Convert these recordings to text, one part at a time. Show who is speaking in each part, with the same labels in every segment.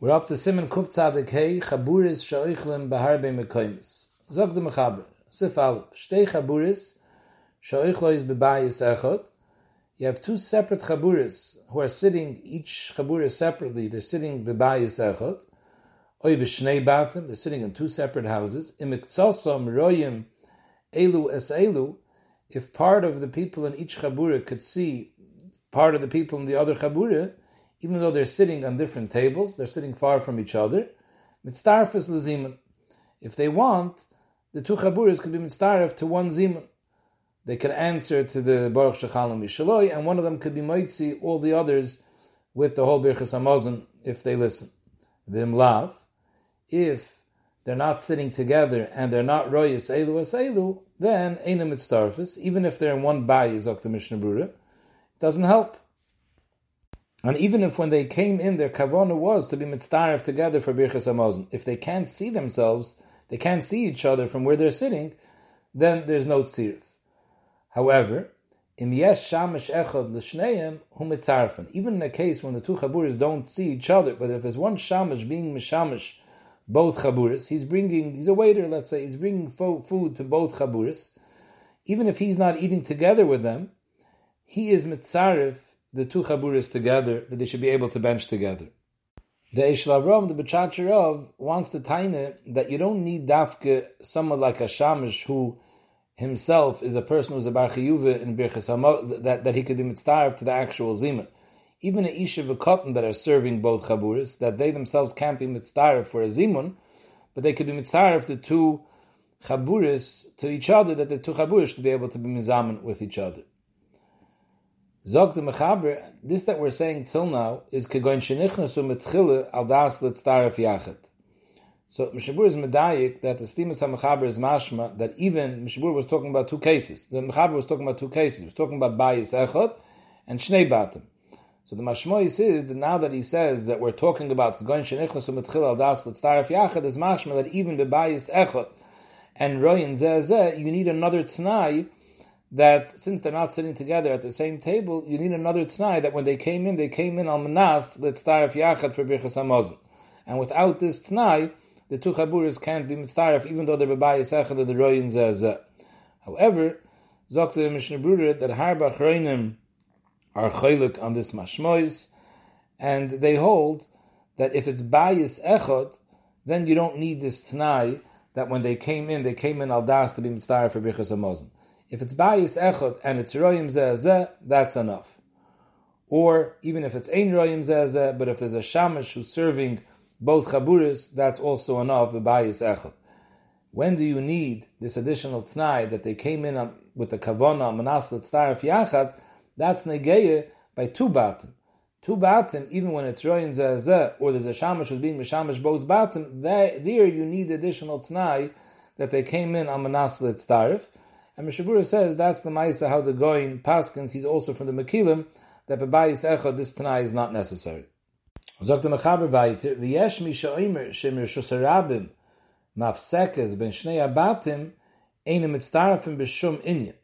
Speaker 1: We're up to Simon Kuf Tzadik Hey, Chaburis Sha'oichlem Beharbe Mekoimis. Zog de Mechaber, Sif Aleph, Shtei Chaburis, Sha'oichlo is Bebayis Echot. You have two separate Chaburis who are sitting, each Chaburis separately, they're sitting Bebayis Echot. Oy B'shnei Batim, they're sitting in two separate houses. Imiktsosam Royim Elu Es Elu, if part of the people in each Chabura could see part of the people in the other Chabura, even though they're sitting on different tables, they're sitting far from each other. Mitzdarfus lezimun. If they want, the two chaburas could be mitzdarf to one zimun. They could answer to the Baruch Shechalam Yishaloi, and one of them could be moitzi all the others with the whole Birchas Hamazon if they listen. Vim lav, if they're not sitting together and they're not royas elu as elu, then einem mitzdarfus, even if they're in one bayis, Dr. Mishnah Brura, it doesn't help. And even if when they came in, their kavana was to be mitzdarif together for Birchas Hamazon, if they can't see themselves, they can't see each other from where they're sitting, then there's no tzirif. However, in yesh shamish echad l'shneim hu mitzarfen. Even in a case when the two chaburis don't see each other, but if there's one shamish being mishamish both chaburis, he's bringing, he's a waiter, let's say, he's bringing fo- food to both chaburis. Even if he's not eating together with them, he is mitzarif the two chaburis together, that they should be able to bench together. The Eshlavrom, the Bechacharov, wants to taine that you don't need dafke someone like a shamish who himself is a person who's a bar chiyuva in birchas hamot, that, that he could be mitzvah to the actual zimun. Even a isha v'kotten that are serving both chaburis, that they themselves can't be mitzvah for a zimun, but they could be mitzvah the two chaburis to each other, that the two chaburis should be able to be mizaman with each other. Zog the Mechaber, this that we're saying till now is kegoin shenichnasu mitchile al das letztaref yachet. So Mishabur is medayik that the Stimas HaMechaber is mashma that even Mishabur was talking about two cases. The Mechaber was talking about two cases. He was talking about bayis echot and shnei batim. So the mashmois is that now that he says that we're talking about kegoin shenichnasu mitchile al das letztaref yachet is mashma that even bayis echot and royin zeh you need another t'nai that since they're not sitting together at the same table, you need another t'nai that when they came in, they came in al manas letztaref yachad for birchas hamazon. And without this t'nai, the two chaburis can't be mitztaref, even though they're bebayis echad of the royin zeh However, zokta Mishnah Brura that harba chreinim are chaylik on this mashmois, and they hold that if it's bayis echad, then you don't need this t'nai that when they came in, they came in al das to be mitztaref for birchas hamazon. If it's bayis echot and it's royim zeh that's enough. Or even if it's ein royim zeh but if there's a shamash who's serving both chaburis, that's also enough bayis echot. When do you need this additional tnai that they came in with the kavona manas letztaref yachad? That's negeye by two batim. Two batim, even when it's royin zeh or there's a shamash who's being mishamash both batim, there, you need additional tnai that they came in on manas letztaref. And Mishabura says that's the Maisa how the Goin Paskins, he's also from the Mekilim, that Bebayis Echad, this Tanai is not necessary. The Mechaber weiter, V'yesh mi sha'omer shemir shusarabim mafsekes ben shnei abatim einem mitzdarafim b'shum inyan.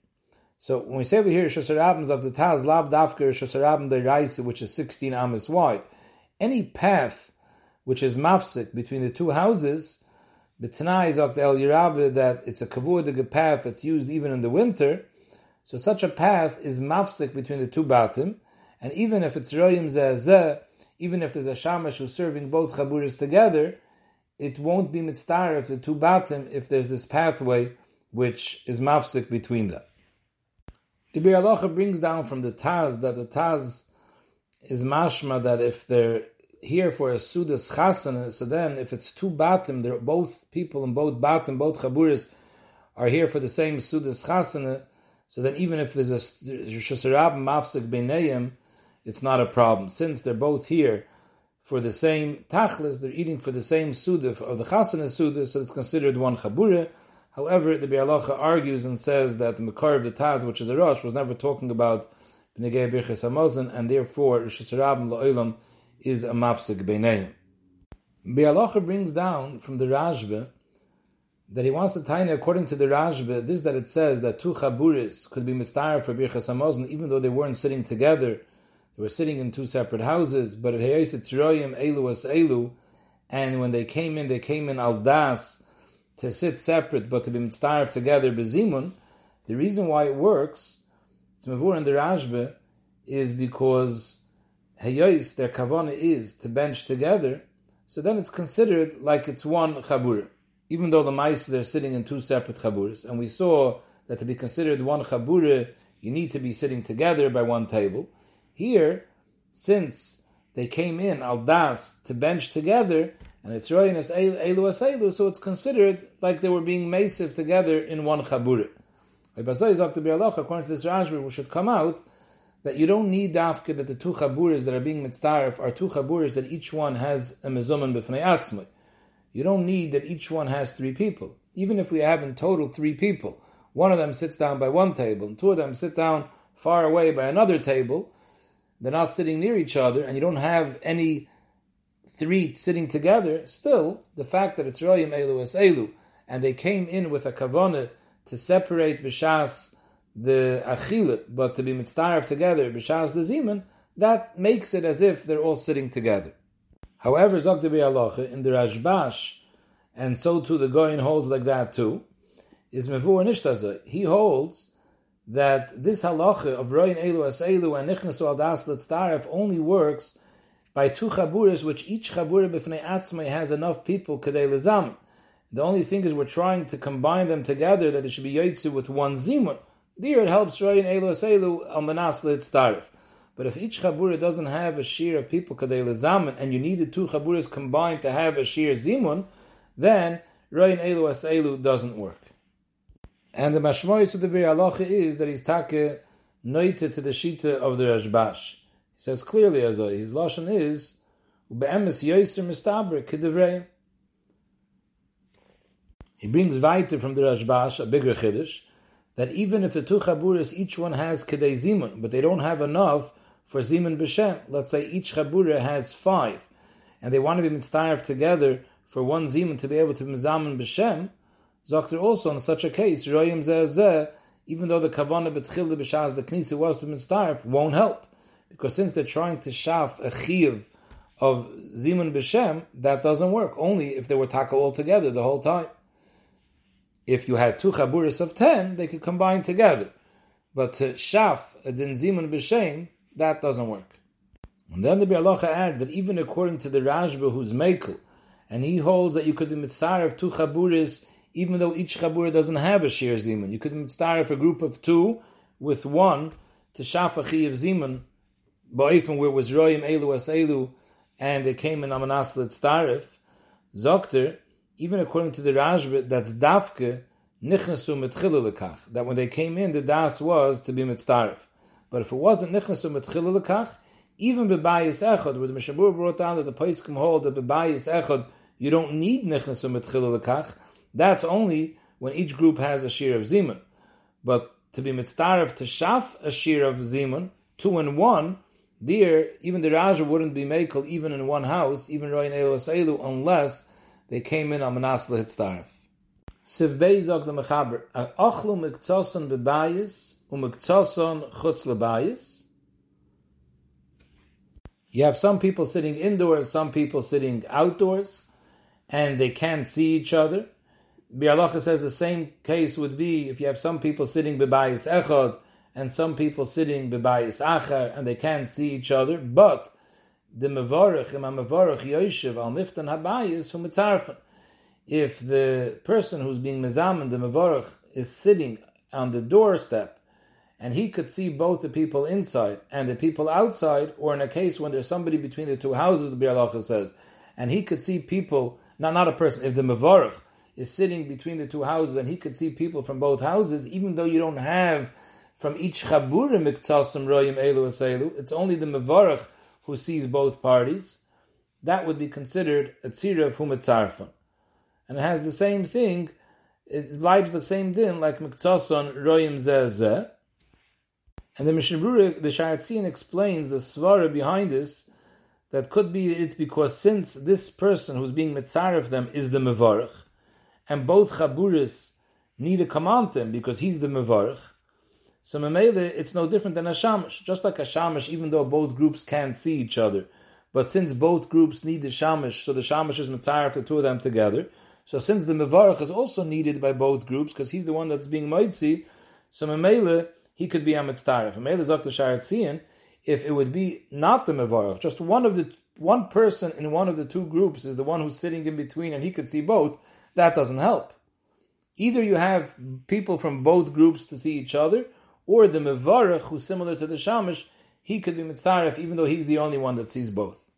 Speaker 1: So when we say over here shusarabim of the Taz, lav dafker shusarabim de Raisa, which is 16 amas wide, any path which is mafsek between the two houses, B'tnai is El Yirabe that it's a kavudige path that's used even in the winter. So such a path is mafsik between the two batim, and even if it's royim zeh even if there's a shamash who's serving both chaburis together, it won't be mitzvah if the two batim if there's this pathway which is mafsik between them. The Bir brings down from the Taz that the Taz is mashma that if they're here for a sudas chasana, so then if it's two batim, they're both people in both batim, both chaburis are here for the same sudas chasana, so then even if there's a shusarab mafsik beinayim, it's not a problem. Since they're both here for the same tachlis, they're eating for the same suda of the chasana suda, so it's considered one chabura. However, the Bialacha argues and says that the Makar of the Taz, which is a Rosh, was never talking about and therefore Reshus Harabim La'olam is a mafsik beineim. Bialacha brings down from the Rashba that he wants to tie according to the Rashba, this that it says that two chaburis could be mitzvah for Birchas Hamazon, even though they weren't sitting together, they were sitting in two separate houses, but Heyes Tzroyim Elu as Elu, and when they came in, they came in al das to sit separate, but to be mitzvah together bezimun. The reason why it works, it's mavur in the Rashba, is because hayois their kavana is to bench together. So then it's considered like it's one chabura, even though the mice they're sitting in two separate chaburas. And we saw that to be considered one chabura, you need to be sitting together by one table. Here, since they came in al das to bench together, and it's royin as elu as elu, so it's considered like they were being masive together in one chabura. According to this Rashba, we should come out that you don't need dafka that the two chaburas that are being mitzdarif are two chaburas that each one has a mezuman b'fnei atzmai. You don't need that each one has three people. Even if we have in total three people, one of them sits down by one table and two of them sit down far away by another table, they're not sitting near each other, and you don't have any three sitting together, still, the fact that it's Royim Elu Es Elu, and they came in with a kavana to separate Bishas the Achile, but to be mitzvah together, Bishas the Ziman, that makes it as if they're all sitting together. However, Zoktabi Alocha, in the Rashbash, and so too the Goyin holds like that too, is Mevur Nishtaza. He holds that this halacha of Royin Elu As Elu and Nichnasu Al Das Litztaref only works by two chaburas, which each chabura b'fnei atzmai has enough people kadei lezamin. The only thing is we're trying to combine them together that it should be yotzu with one zimun. There it helps Royin Elu As Elu Al Manas Litztaref. But if each chabura doesn't have a shear of people kadei lezamin, and you need the two chaburas combined to have a shear zimun, then Royin Elu As Elu doesn't work. And the mashmois of the Bir is that he's take noite to the shita of the Rashbash. He says clearly as his lashon is ubeemes yoiser mistaber kidevrei. He brings weiter from the Rashbash a bigger chiddush that even if the two chaburas each one has kedei zimun, but they don't have enough for zimun b'shem. Let's say each chabura has five, and they want to be mitzvah together for one zimun to be able to be mizamen b'shem. Zokter also in such a case, Royim Zeh even though the Kavanah Betchil B'Shaz, the Knisa was to Mitzdarf, won't help. Because since they're trying to shaf a chiv of Zimun B'Shem, that doesn't work. Only if they were taka all together the whole time. If you had two chaburis of ten, they could combine together. But to shaf a din Zimun B'Shem, that doesn't work. And then the Bialacha adds that even according to the Rashba who's Mekel, and he holds that you could be mitzar of two chaburis even though each chabura doesn't have a shir zimun. You could start a group of two with one to shafachi of zimun, ba'ifim where was royim elu as elu, and they came in amanas starif, zokter, even according to the Rashba, that's dafke, nichnasu metchila that when they came in, the das was to be mitzdarif. But if it wasn't nichnasu metchila even bebayis echad, where the Mishabur brought down that the Paiskim hold that bebayis echad, you don't need nichnasu metchila that's only when each group has a shir of zimun. But to be mitzvah to shaf a shir of zimun, two and one, there, even the Raja wouldn't be makel even in one house, even elu elu, unless they came in on manas lehitztarif. Siv the Mechaber, mikzoson bebayis, umikzoson chutz lebayis. You have some people sitting indoors, some people sitting outdoors, and they can't see each other. Bialacha says the same case would be if you have some people sitting bebayis echad and some people sitting bebayis acher and they can't see each other, but the mevarich, im mevarich yoshev al miftan habayis from mitzarfen. If the person who's being mezamen, the mevarich, is sitting on the doorstep and he could see both the people inside and the people outside, or in a case when there's somebody between the two houses, the Bialacha says, and he could see people, not, not a person, if the mevarich is sitting between the two houses and he could see people from both houses, even though you don't have from each chabura miktasim royim elu aselu, it's only the mevarach who sees both parties. That would be considered a tzira of humetzarfon. And it has the same thing, it vibes the same din like miktason royim zeh And the Mishnah the Sharatzian explains the svara behind this, that could be it's because since this person who's being mitzaref them is the mevarach, and both chaburis need to command him because he's the mevarich. So memele, it's no different than a shamash. Just like a shamash, even though both groups can't see each other, but since both groups need the shamish, so the shamish is mitzaref the two of them together. So since the mevarach is also needed by both groups, because he's the one that's being moitzi, so memele he could be a mitzaref. Memele zok the sharatzian, if it would be not the mevarach, just one of the one person in one of the two groups is the one who's sitting in between, and he could see both. That doesn't help. Either you have people from both groups to see each other, or the mevarach who's similar to the shamish, he could be mitzaref even though he's the only one that sees both.